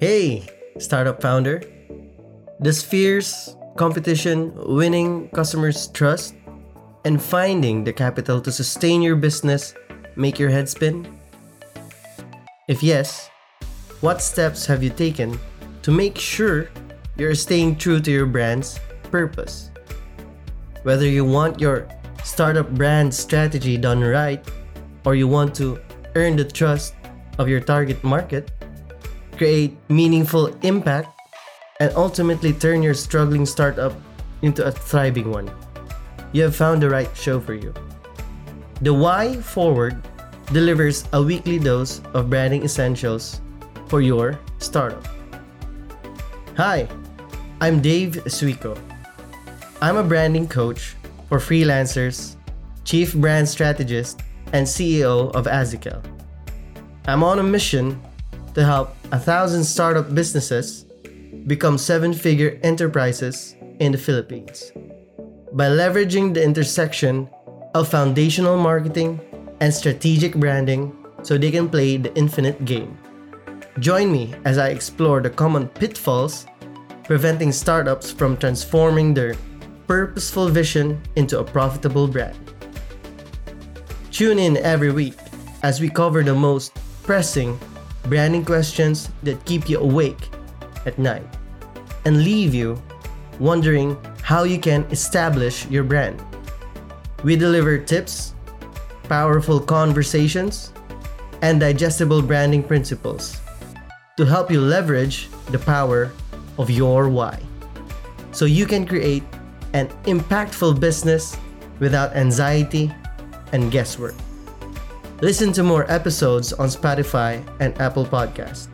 Hey, startup founder. Does fierce competition, winning customers' trust, and finding the capital to sustain your business make your head spin? If yes, what steps have you taken to make sure you're staying true to your brand's purpose? Whether you want your startup brand strategy done right or you want to earn the trust of your target market, create meaningful impact, and ultimately turn your struggling startup into a thriving one, you have found the right show for you. The Why Forward delivers a weekly dose of branding essentials for your startup. Hi, I'm Dave Suico. I'm a branding coach for freelancers, chief brand strategist, and CEO of Azequel. I'm on a mission to help a thousand startup businesses become seven figure enterprises in the Philippines by leveraging the intersection of foundational marketing and strategic branding so they can play the infinite game. Join me as I explore the common pitfalls preventing startups from transforming their purposeful vision into a profitable brand. Tune in every week as we cover the most pressing branding questions that keep you awake at night and leave you wondering how you can establish your brand. We deliver tips, powerful conversations, and digestible branding principles to help you leverage the power of your why so you can create an impactful business without anxiety and guesswork. Listen to more episodes on Spotify and Apple Podcast.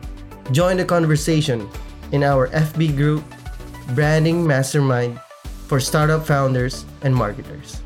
Join the conversation in our FB group, Branding Mastermind for startup founders and marketers.